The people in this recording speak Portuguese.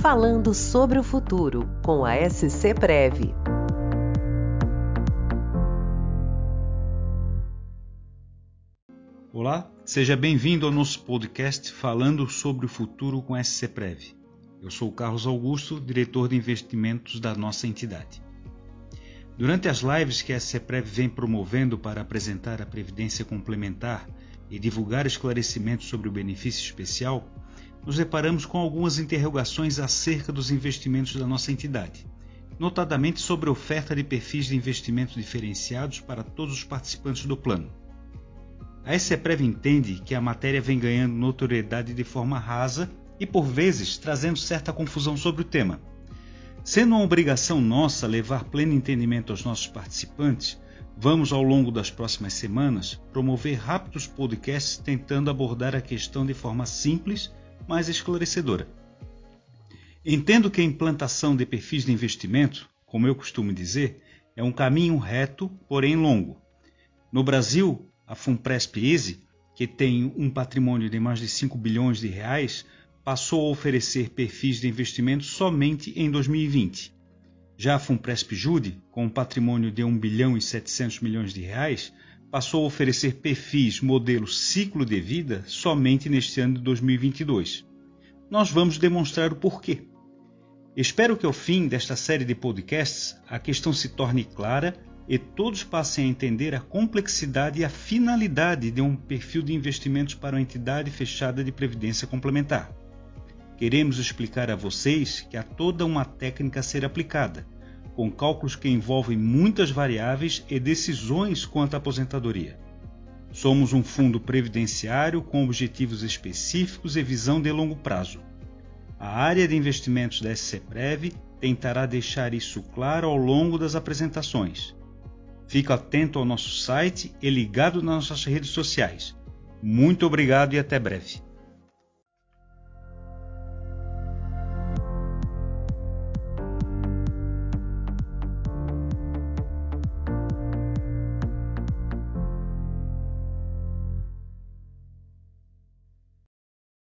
Falando sobre o futuro com a SC Prev. Olá, seja bem-vindo ao nosso podcast Falando sobre o futuro com a SC Prev. Eu sou Carlos Augusto, diretor de investimentos da nossa entidade. Durante as lives que a SCPREV vem promovendo para apresentar a Previdência Complementar e divulgar esclarecimentos sobre o benefício especial, nos deparamos com algumas interrogações acerca dos investimentos da nossa entidade, notadamente sobre a oferta de perfis de investimentos diferenciados para todos os participantes do plano. A SCPREV entende que a matéria vem ganhando notoriedade de forma rasa e, por vezes, trazendo certa confusão sobre o tema. Sendo uma obrigação nossa levar pleno entendimento aos nossos participantes, vamos, ao longo das próximas semanas, promover rápidos podcasts tentando abordar a questão de forma simples, mas esclarecedora. Entendo que a implantação de perfis de investimento, como eu costumo dizer, é um caminho reto, porém longo. No Brasil, a Funpresp Easy, que tem um patrimônio de mais de 5 bilhões de reais, passou a oferecer perfis de investimento somente em 2020. Já a Funpresp Jude, com um patrimônio de 1 bilhão e 700 milhões de reais, passou a oferecer perfis modelo ciclo de vida somente neste ano de 2022. Nós vamos demonstrar o porquê. Espero que ao fim desta série de podcasts a questão se torne clara e todos passem a entender a complexidade e a finalidade de um perfil de investimentos para uma entidade fechada de previdência complementar. Queremos explicar a vocês que há toda uma técnica a ser aplicada, com cálculos que envolvem muitas variáveis e decisões quanto à aposentadoria. Somos um fundo previdenciário com objetivos específicos e visão de longo prazo. A área de investimentos da SCPREV tentará deixar isso claro ao longo das apresentações. Fique atento ao nosso site e ligado nas nossas redes sociais. Muito obrigado e até breve.